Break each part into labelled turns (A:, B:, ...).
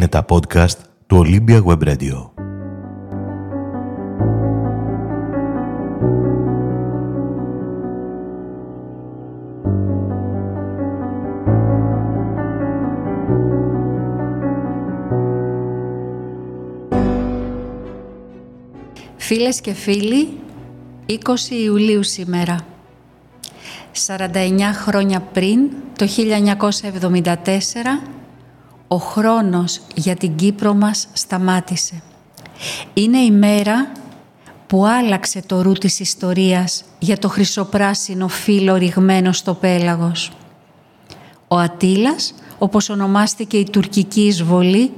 A: Είναι τα podcast του Olympia Web Radio.
B: Φίλες και φίλοι, 20 Ιουλίου σήμερα. 49 χρόνια πριν, το 1974, ο χρόνος για την Κύπρο μας σταμάτησε. Είναι η μέρα που άλλαξε το ρου της ιστορίας για το χρυσοπράσινο φύλλο ρηγμένο στο πέλαγος. Ο Ατήλας, όπως ονομάστηκε η τουρκική εισβολή,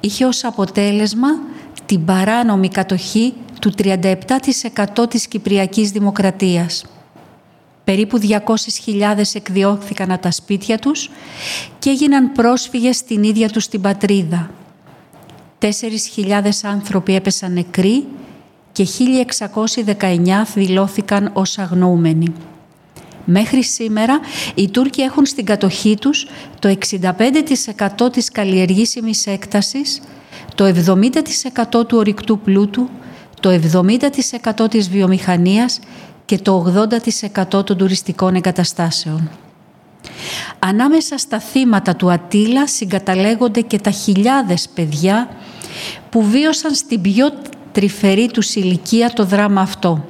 B: είχε ως αποτέλεσμα την παράνομη κατοχή του 37% της Κυπριακής Δημοκρατίας. Περίπου 200.000 εκδιώχθηκαν από τα σπίτια τους και έγιναν πρόσφυγες στην ίδια τους την πατρίδα. 4.000 άνθρωποι έπεσαν νεκροί και 1.619 δηλώθηκαν ως αγνοούμενοι. Μέχρι σήμερα οι Τούρκοι έχουν στην κατοχή τους το 65% της καλλιεργήσιμης έκτασης, το 70% του ορυκτού πλούτου, το 70% της βιομηχανίας και το 80% των τουριστικών εγκαταστάσεων. Ανάμεσα στα θύματα του Ατήλα συγκαταλέγονται και τα χιλιάδες παιδιά που βίωσαν στην πιο τρυφερή τους ηλικία το δράμα αυτό.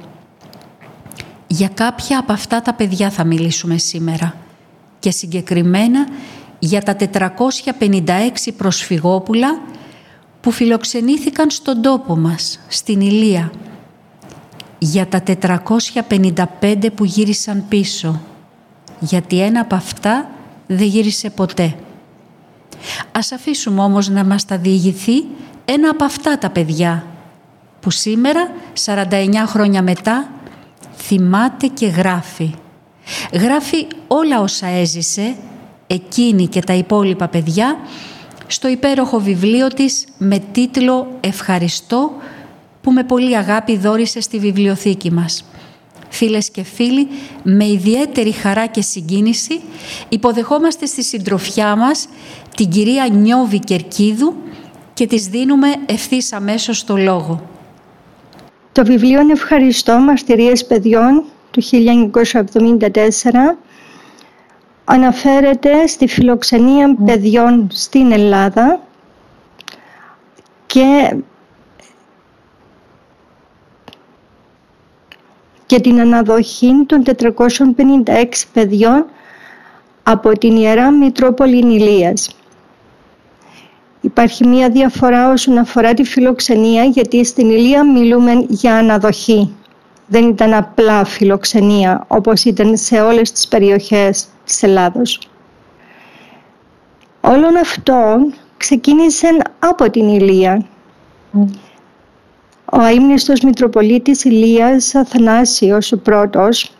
B: Για κάποια από αυτά τα παιδιά θα μιλήσουμε σήμερα και συγκεκριμένα για τα 456 προσφυγόπουλα που φιλοξενήθηκαν στον τόπο μας, στην Ηλία, για τα 455 που γύρισαν πίσω, γιατί ένα από αυτά δεν γύρισε ποτέ. Ας αφήσουμε όμως να μας τα διηγηθεί ένα από αυτά τα παιδιά, που σήμερα, 49 χρόνια μετά, θυμάται και γράφει. Γράφει όλα όσα έζησε, εκείνη και τα υπόλοιπα παιδιά, στο υπέροχο βιβλίο της με τίτλο «Ευχαριστώ» που με πολύ αγάπη δόρισε στη βιβλιοθήκη μας. Φίλες και φίλοι, με ιδιαίτερη χαρά και συγκίνηση υποδεχόμαστε στη συντροφιά μας την κυρία Νιώβη Κερκίδου και της δίνουμε ευθύς αμέσως το λόγο.
C: Το βιβλίο «Ευχαριστώ μαρτυρίες παιδιών» του 1974 αναφέρεται στη φιλοξενία παιδιών στην Ελλάδα και και την αναδοχή των 456 παιδιών από την Ιερά Μητρόπολη Ηλίας. Υπάρχει μία διαφορά όσον αφορά τη φιλοξενία γιατί στην Ηλία μιλούμε για αναδοχή. Δεν ήταν απλά φιλοξενία όπως ήταν σε όλες τις περιοχές της Ελλάδος. Όλων αυτών ξεκίνησε από την Ηλία. Ο αείμνηστος Μητροπολίτης Ηλίας Αθανάσιος ο πρώτος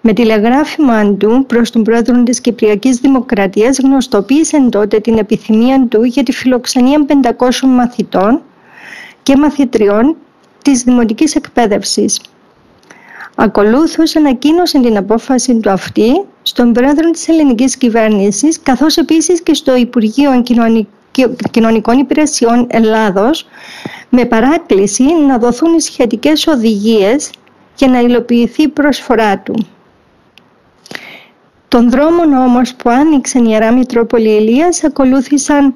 C: με τηλεγράφημα του προς τον πρόεδρο της Κυπριακής Δημοκρατίας γνωστοποίησε τότε την επιθυμία του για τη φιλοξενία 500 μαθητών και μαθητριών της δημοτικής εκπαίδευσης. Ακολούθως ανακοίνωσε την απόφαση του αυτή στον πρόεδρο της ελληνικής κυβέρνησης καθώς επίσης και στο Υπουργείο Κοινωνικών Υπηρεσιών Ελλάδος με παράκληση να δοθούν σχετικές οδηγίες και να υλοποιηθεί η προσφορά του. Τον δρόμο όμως που άνοιξε η Ιερά Μητρόπολη Ηλίας ακολούθησαν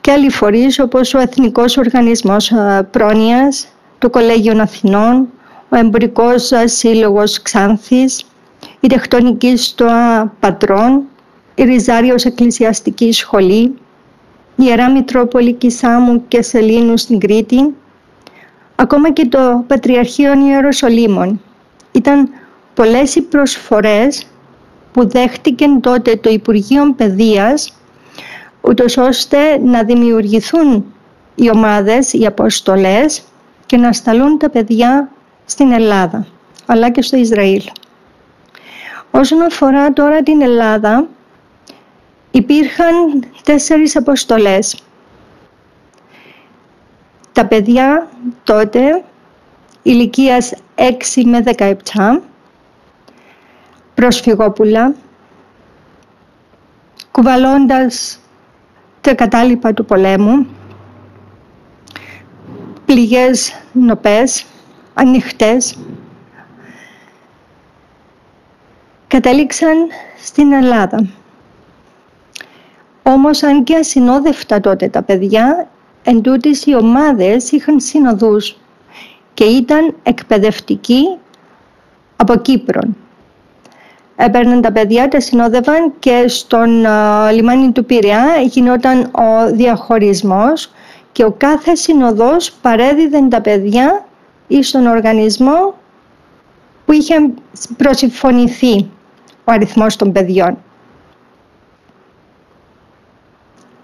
C: και άλλοι φορείς όπως ο Εθνικός Οργανισμός ε, Πρόνοιας, το Κολέγιο Αθηνών, ο Εμπορικός Σύλλογος Ξάνθης, η Τεκτονική Στοά Πατρών, η Ριζάριος Εκκλησιαστική Σχολή, η Ιερά Μητρόπολη Κισάμου και Σελήνου στην Κρήτη, ακόμα και το Πατριαρχείο Ιεροσολύμων. Ήταν πολλές οι προσφορές που δέχτηκε τότε το Υπουργείο Παιδείας ούτως ώστε να δημιουργηθούν οι ομάδες, οι αποστολές και να σταλούν τα παιδιά στην Ελλάδα αλλά και στο Ισραήλ. Όσον αφορά τώρα την Ελλάδα, υπήρχαν τέσσερις αποστολές. Τα παιδιά τότε ηλικίας 6 με 17 προσφυγόπουλα κουβαλώντας τα κατάλοιπα του πολέμου, πληγές νοπές, ανοιχτές, κατέληξαν στην Ελλάδα. Όμως αν και ασυνόδευτα τότε τα παιδιά, εν οι ομάδες είχαν συνοδούς και ήταν εκπαιδευτικοί από Κύπρον. Έπαιρναν τα παιδιά, τα συνόδευαν και στον λιμάνι του Πειραιά γινόταν ο διαχωρισμός και ο κάθε συνοδός παρέδιδε τα παιδιά ή στον οργανισμό που είχε προσυμφωνηθεί ο αριθμός των παιδιών.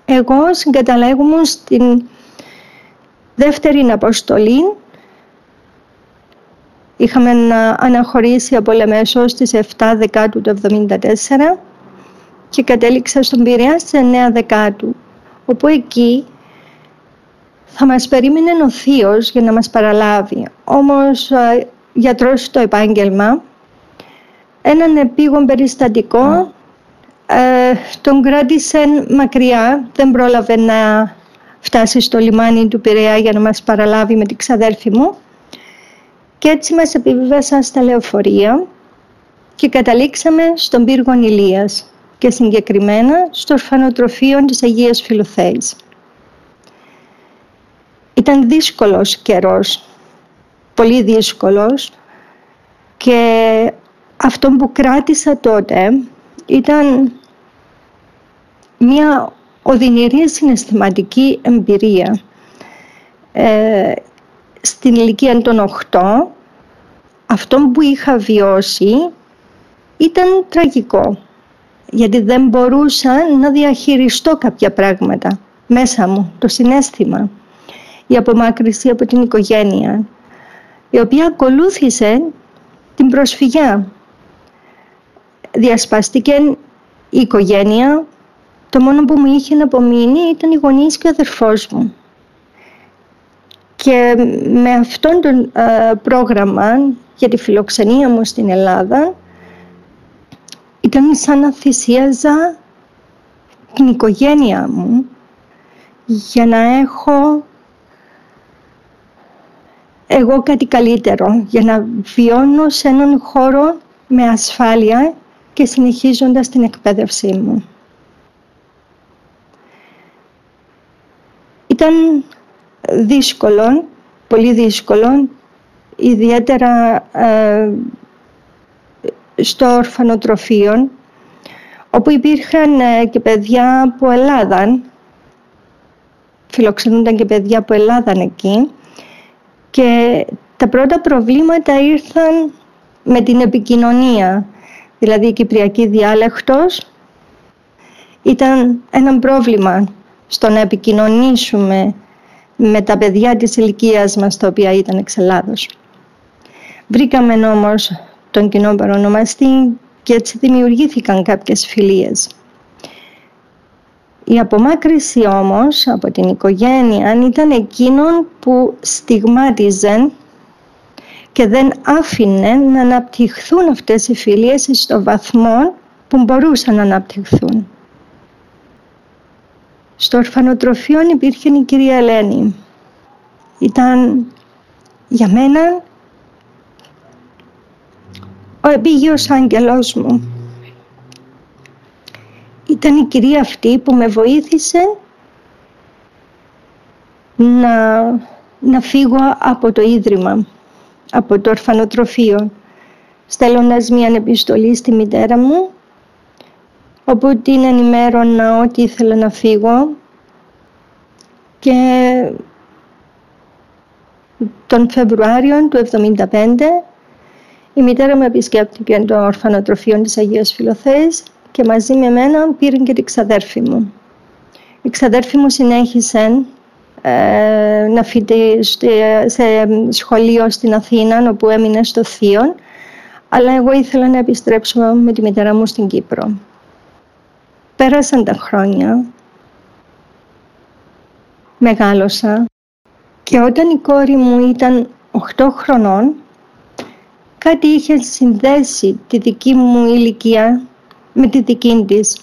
C: Εγώ συγκαταλέγουμε στην δεύτερη αποστολή Είχαμε αναχωρήσει από Λεμέσο στις 7 Δεκάτου του 1974 και κατέληξα στον Πειραιά στις 9 Δεκάτου, όπου εκεί θα μας περίμενε ο θείος για να μας παραλάβει. Όμως γιατρός στο επάγγελμα, έναν επίγον περιστατικό ε, τον κράτησε μακριά, δεν πρόλαβε να φτάσει στο λιμάνι του Πειραιά για να μας παραλάβει με την ξαδέρφη μου και έτσι μας επιβίβασαν στα λεωφορεία και καταλήξαμε στον πύργο Ηλίας και συγκεκριμένα στο ορφανοτροφείο της Αγίας Φιλοθέης. Ήταν δύσκολος καιρός, πολύ δύσκολος και αυτό που κράτησα τότε ήταν μια οδυνηρή συναισθηματική εμπειρία. Ε, στην ηλικία των 8 αυτό που είχα βιώσει ήταν τραγικό γιατί δεν μπορούσα να διαχειριστώ κάποια πράγματα μέσα μου, το συνέστημα η απομάκρυση από την οικογένεια η οποία ακολούθησε την προσφυγιά διασπάστηκε η οικογένεια. Το μόνο που μου είχε να απομείνει ήταν οι γονείς και ο αδερφός μου. Και με αυτόν το πρόγραμμα για τη φιλοξενία μου στην Ελλάδα ήταν σαν να θυσίαζα την οικογένεια μου για να έχω εγώ κάτι καλύτερο, για να βιώνω σε έναν χώρο με ασφάλεια και συνεχίζοντας την εκπαίδευσή μου. Ήταν δύσκολο, πολύ δύσκολο, ιδιαίτερα ε, στο ορφανοτροφείο, όπου υπήρχαν ε, και παιδιά που Ελλάδαν, φιλοξενούνταν και παιδιά που Ελλάδαν εκεί και τα πρώτα προβλήματα ήρθαν με την επικοινωνία, δηλαδή η κυπριακή διάλεκτος ήταν ένα πρόβλημα στο να επικοινωνήσουμε με τα παιδιά της ηλικίας μας τα οποία ήταν εξ Ελλάδος. Βρήκαμε όμως τον κοινό παρονομαστή και έτσι δημιουργήθηκαν κάποιες φιλίες. Η απομάκρυση όμως από την οικογένεια ήταν εκείνον που στιγμάτιζε και δεν άφηνε να αναπτυχθούν αυτές οι φιλίες στο βαθμό που μπορούσαν να αναπτυχθούν. Στο ορφανοτροφείο υπήρχε η κυρία Ελένη. Ήταν για μένα ο επίγειος άγγελός μου. Ήταν η κυρία αυτή που με βοήθησε να, να φύγω από το Ίδρυμα, από το ορφανοτροφείο, στέλνοντας μια επιστολή στη μητέρα μου όπου την ενημέρωνα ότι ήθελα να φύγω και τον Φεβρουάριο του 1975 η μητέρα μου επισκέπτηκε το ορφανοτροφείο της Αγίας Φιλοθέης και μαζί με μένα πήρε και την ξαδέρφη μου. Η ξαδέρφη μου συνέχισε ε, να φοιτεί σε σχολείο στην Αθήνα όπου έμεινε στο Θείον. Αλλά εγώ ήθελα να επιστρέψω με τη μητέρα μου στην Κύπρο. Πέρασαν τα χρόνια, μεγάλωσα. Και όταν η κόρη μου ήταν 8 χρονών κάτι είχε συνδέσει τη δική μου ηλικία με τη δική της.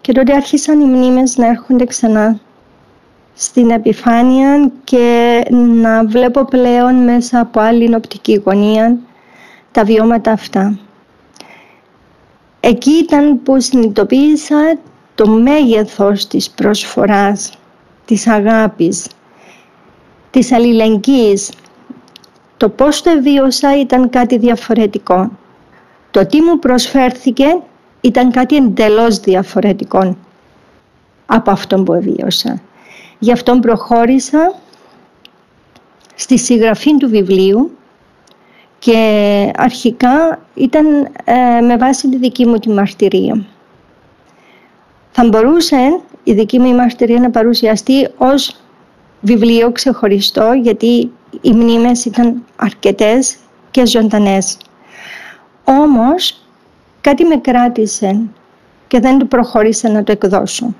C: Και τότε άρχισαν οι μνήμες να έρχονται ξανά στην επιφάνεια και να βλέπω πλέον μέσα από άλλη οπτική γωνία τα βιώματα αυτά. Εκεί ήταν που συνειδητοποίησα το μέγεθος της προσφοράς, της αγάπης, της αλληλεγγύης. Το πώς το βίωσα ήταν κάτι διαφορετικό. Το τι μου προσφέρθηκε ήταν κάτι εντελώς διαφορετικό από αυτό που βίωσα. Γι' αυτό προχώρησα στη συγγραφή του βιβλίου και αρχικά ήταν ε, με βάση τη δική μου τη μαρτυρία. Θα μπορούσε η δική μου μαρτυρία να παρουσιαστεί ως βιβλίο ξεχωριστό γιατί οι μνήμες ήταν αρκετές και ζωντανές. Όμως κάτι με κράτησε και δεν το προχώρησα να το εκδώσω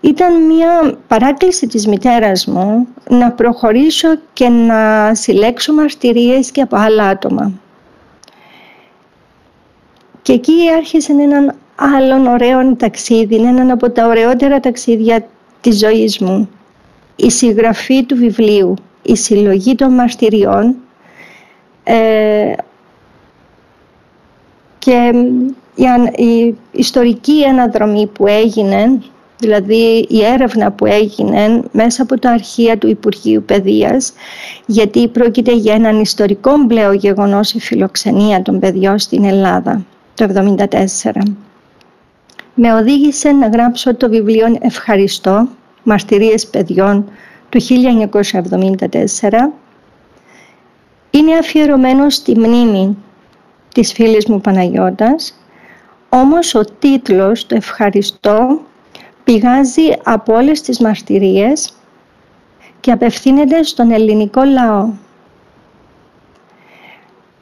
C: ήταν μια παράκληση της μητέρας μου να προχωρήσω και να συλλέξω μαρτυρίες και από άλλα άτομα. Και εκεί άρχισε έναν άλλον ωραίο ταξίδι, έναν από τα ωραιότερα ταξίδια της ζωής μου. Η συγγραφή του βιβλίου, η συλλογή των μαρτυριών ε, και η, η ιστορική αναδρομή που έγινε δηλαδή η έρευνα που έγινε μέσα από τα αρχεία του Υπουργείου Παιδείας γιατί πρόκειται για έναν ιστορικό πλέον γεγονός η φιλοξενία των παιδιών στην Ελλάδα το 1974. Με οδήγησε να γράψω το βιβλίο «Ευχαριστώ, μαρτυρίες παιδιών» του 1974. Είναι αφιερωμένο στη μνήμη της φίλης μου Παναγιώτας, όμως ο τίτλος «Το ευχαριστώ» πηγάζει από όλες τις μαρτυρίες και απευθύνεται στον ελληνικό λαό.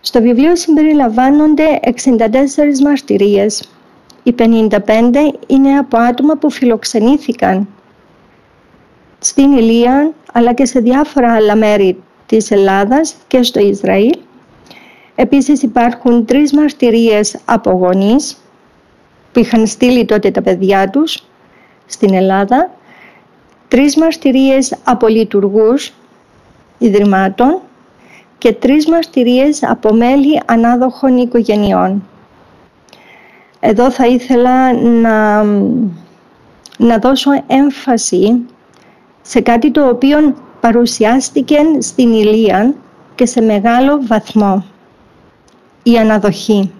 C: Στο βιβλίο συμπεριλαμβάνονται 64 μαρτυρίες. Οι 55 είναι από άτομα που φιλοξενήθηκαν στην Ηλία αλλά και σε διάφορα άλλα μέρη της Ελλάδας και στο Ισραήλ. Επίσης υπάρχουν τρεις μαρτυρίες από γονείς που είχαν στείλει τότε τα παιδιά τους στην Ελλάδα, τρεις μαρτυρίες από λειτουργούς ιδρυμάτων και τρεις μαρτυρίες από μέλη ανάδοχων οικογενειών. Εδώ θα ήθελα να, να δώσω έμφαση σε κάτι το οποίο παρουσιάστηκε στην Ηλία και σε μεγάλο βαθμό. Η αναδοχή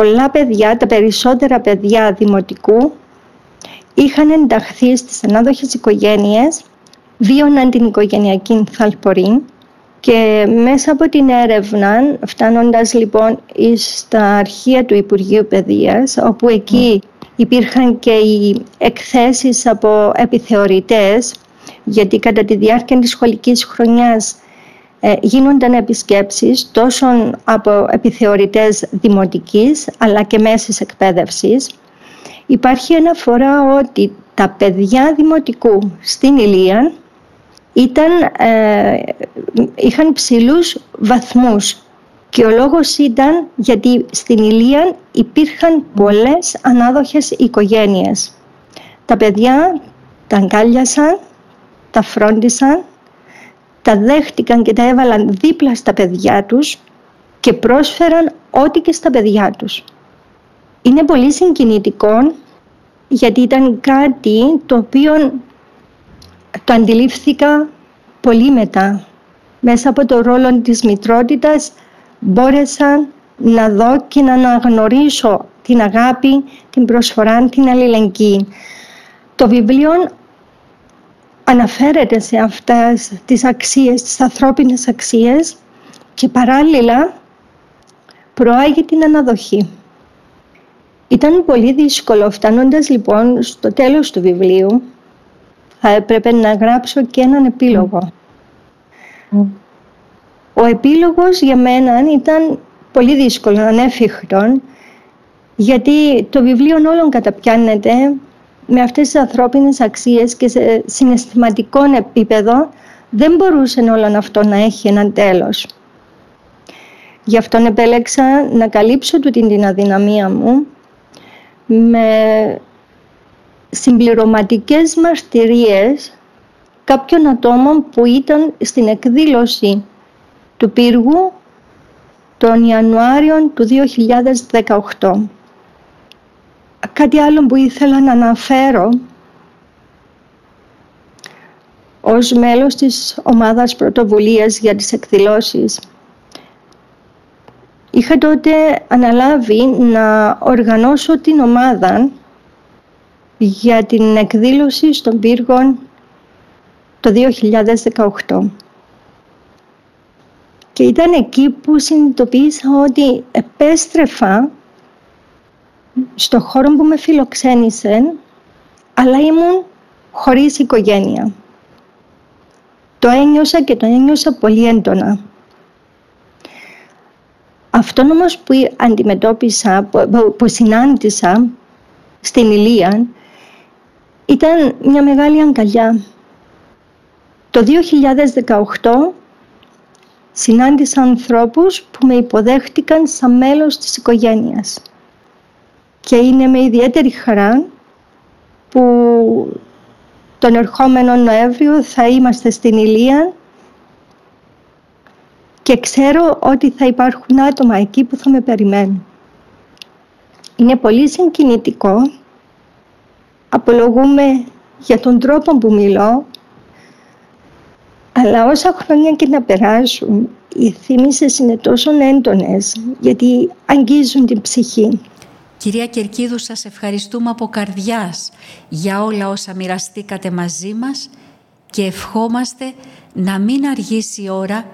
C: πολλά παιδιά, τα περισσότερα παιδιά δημοτικού, είχαν ενταχθεί στις ανάδοχες οικογένειες, βίωναν την οικογενειακή θαλπορή και μέσα από την έρευνα, φτάνοντας λοιπόν στα αρχεία του Υπουργείου Παιδείας, όπου εκεί υπήρχαν και οι εκθέσεις από επιθεωρητές, γιατί κατά τη διάρκεια της σχολικής χρονιάς ε, γίνονταν επισκέψεις τόσο από επιθεωρητές δημοτικής αλλά και μέσης εκπαίδευσης. Υπάρχει αναφορά ότι τα παιδιά δημοτικού στην Ηλία ήταν, ε, είχαν ψηλούς βαθμούς και ο λόγος ήταν γιατί στην Ηλία υπήρχαν πολλές ανάδοχες οικογένειες. Τα παιδιά τα αγκάλιασαν, τα φρόντισαν τα δέχτηκαν και τα έβαλαν δίπλα στα παιδιά τους και πρόσφεραν ό,τι και στα παιδιά τους. Είναι πολύ συγκινητικό γιατί ήταν κάτι το οποίο το αντιλήφθηκα πολύ μετά. Μέσα από το ρόλο της μητρότητας μπόρεσα να δω και να αναγνωρίσω την αγάπη, την προσφορά, την αλληλεγγύη. Το βιβλίο αναφέρεται σε αυτές τις αξίες, τις ανθρώπινες αξίες και παράλληλα προάγει την αναδοχή. Ήταν πολύ δύσκολο φτάνοντας λοιπόν στο τέλος του βιβλίου θα έπρεπε να γράψω και έναν επίλογο. Ο επίλογος για μένα ήταν πολύ δύσκολο, ανέφικτο γιατί το βιβλίο όλων καταπιάνεται με αυτές τις ανθρώπινες αξίες και σε συναισθηματικό επίπεδο δεν μπορούσε όλο αυτό να έχει ένα τέλος. Γι' αυτό επέλεξα να καλύψω του την, την αδυναμία μου με συμπληρωματικές μαρτυρίες κάποιων ατόμων που ήταν στην εκδήλωση του πύργου τον Ιανουάριο του 2018. Κάτι άλλο που ήθελα να αναφέρω ως μέλος της ομάδας πρωτοβουλίας για τις εκδηλώσεις είχα τότε αναλάβει να οργανώσω την ομάδα για την εκδήλωση στον πύργο το 2018. Και ήταν εκεί που συνειδητοποίησα ότι επέστρεφα στο χώρο που με φιλοξένησε, αλλά ήμουν χωρίς οικογένεια. Το ένιωσα και το ένιωσα πολύ έντονα. Αυτό όμως που αντιμετώπισα, που, που συνάντησα στην Ηλία, ήταν μια μεγάλη αγκαλιά. Το 2018 συνάντησα ανθρώπους που με υποδέχτηκαν σαν μέλος της οικογένειας. Και είναι με ιδιαίτερη χαρά που τον ερχόμενο Νοέμβριο θα είμαστε στην Ηλία και ξέρω ότι θα υπάρχουν άτομα εκεί που θα με περιμένουν. Είναι πολύ συγκινητικό. Απολογούμε για τον τρόπο που μιλώ, αλλά όσα χρόνια και να περάσουν, οι θύμησες είναι τόσο έντονες, γιατί αγγίζουν την ψυχή.
B: Κυρία Κερκίδου, σας ευχαριστούμε από καρδιάς για όλα όσα μοιραστήκατε μαζί μας και ευχόμαστε να μην αργήσει η ώρα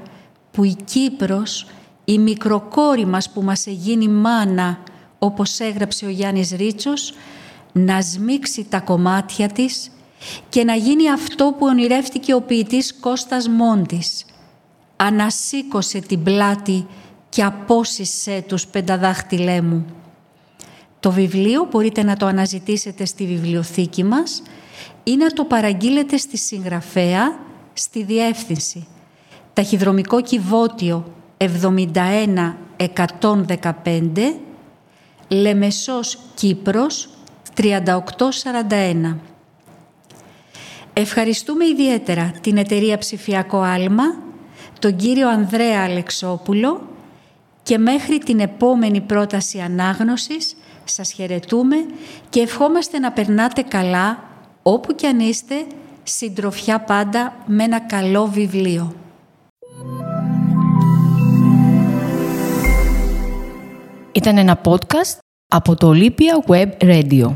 B: που η Κύπρος, η μικροκόρη μας που μας εγίνει μάνα, όπως έγραψε ο Γιάννης Ρίτσος, να σμίξει τα κομμάτια της και να γίνει αυτό που ονειρεύτηκε ο ποιητής Κώστας Μόντης. Ανασήκωσε την πλάτη και απόσυσε τους πενταδάχτυλέ μου. Το βιβλίο μπορείτε να το αναζητήσετε στη βιβλιοθήκη μας ή να το παραγγείλετε στη συγγραφέα στη διεύθυνση. Ταχυδρομικό κυβότιο 71115 Λεμεσός Κύπρος 3841 Ευχαριστούμε ιδιαίτερα την εταιρεία Ψηφιακό Άλμα, τον κύριο Ανδρέα Αλεξόπουλο και μέχρι την επόμενη πρόταση ανάγνωσης σας χαιρετούμε και ευχόμαστε να περνάτε καλά όπου κι αν είστε συντροφιά πάντα με ένα καλό βιβλίο.
D: Ήταν ένα podcast από το Olympia Web Radio.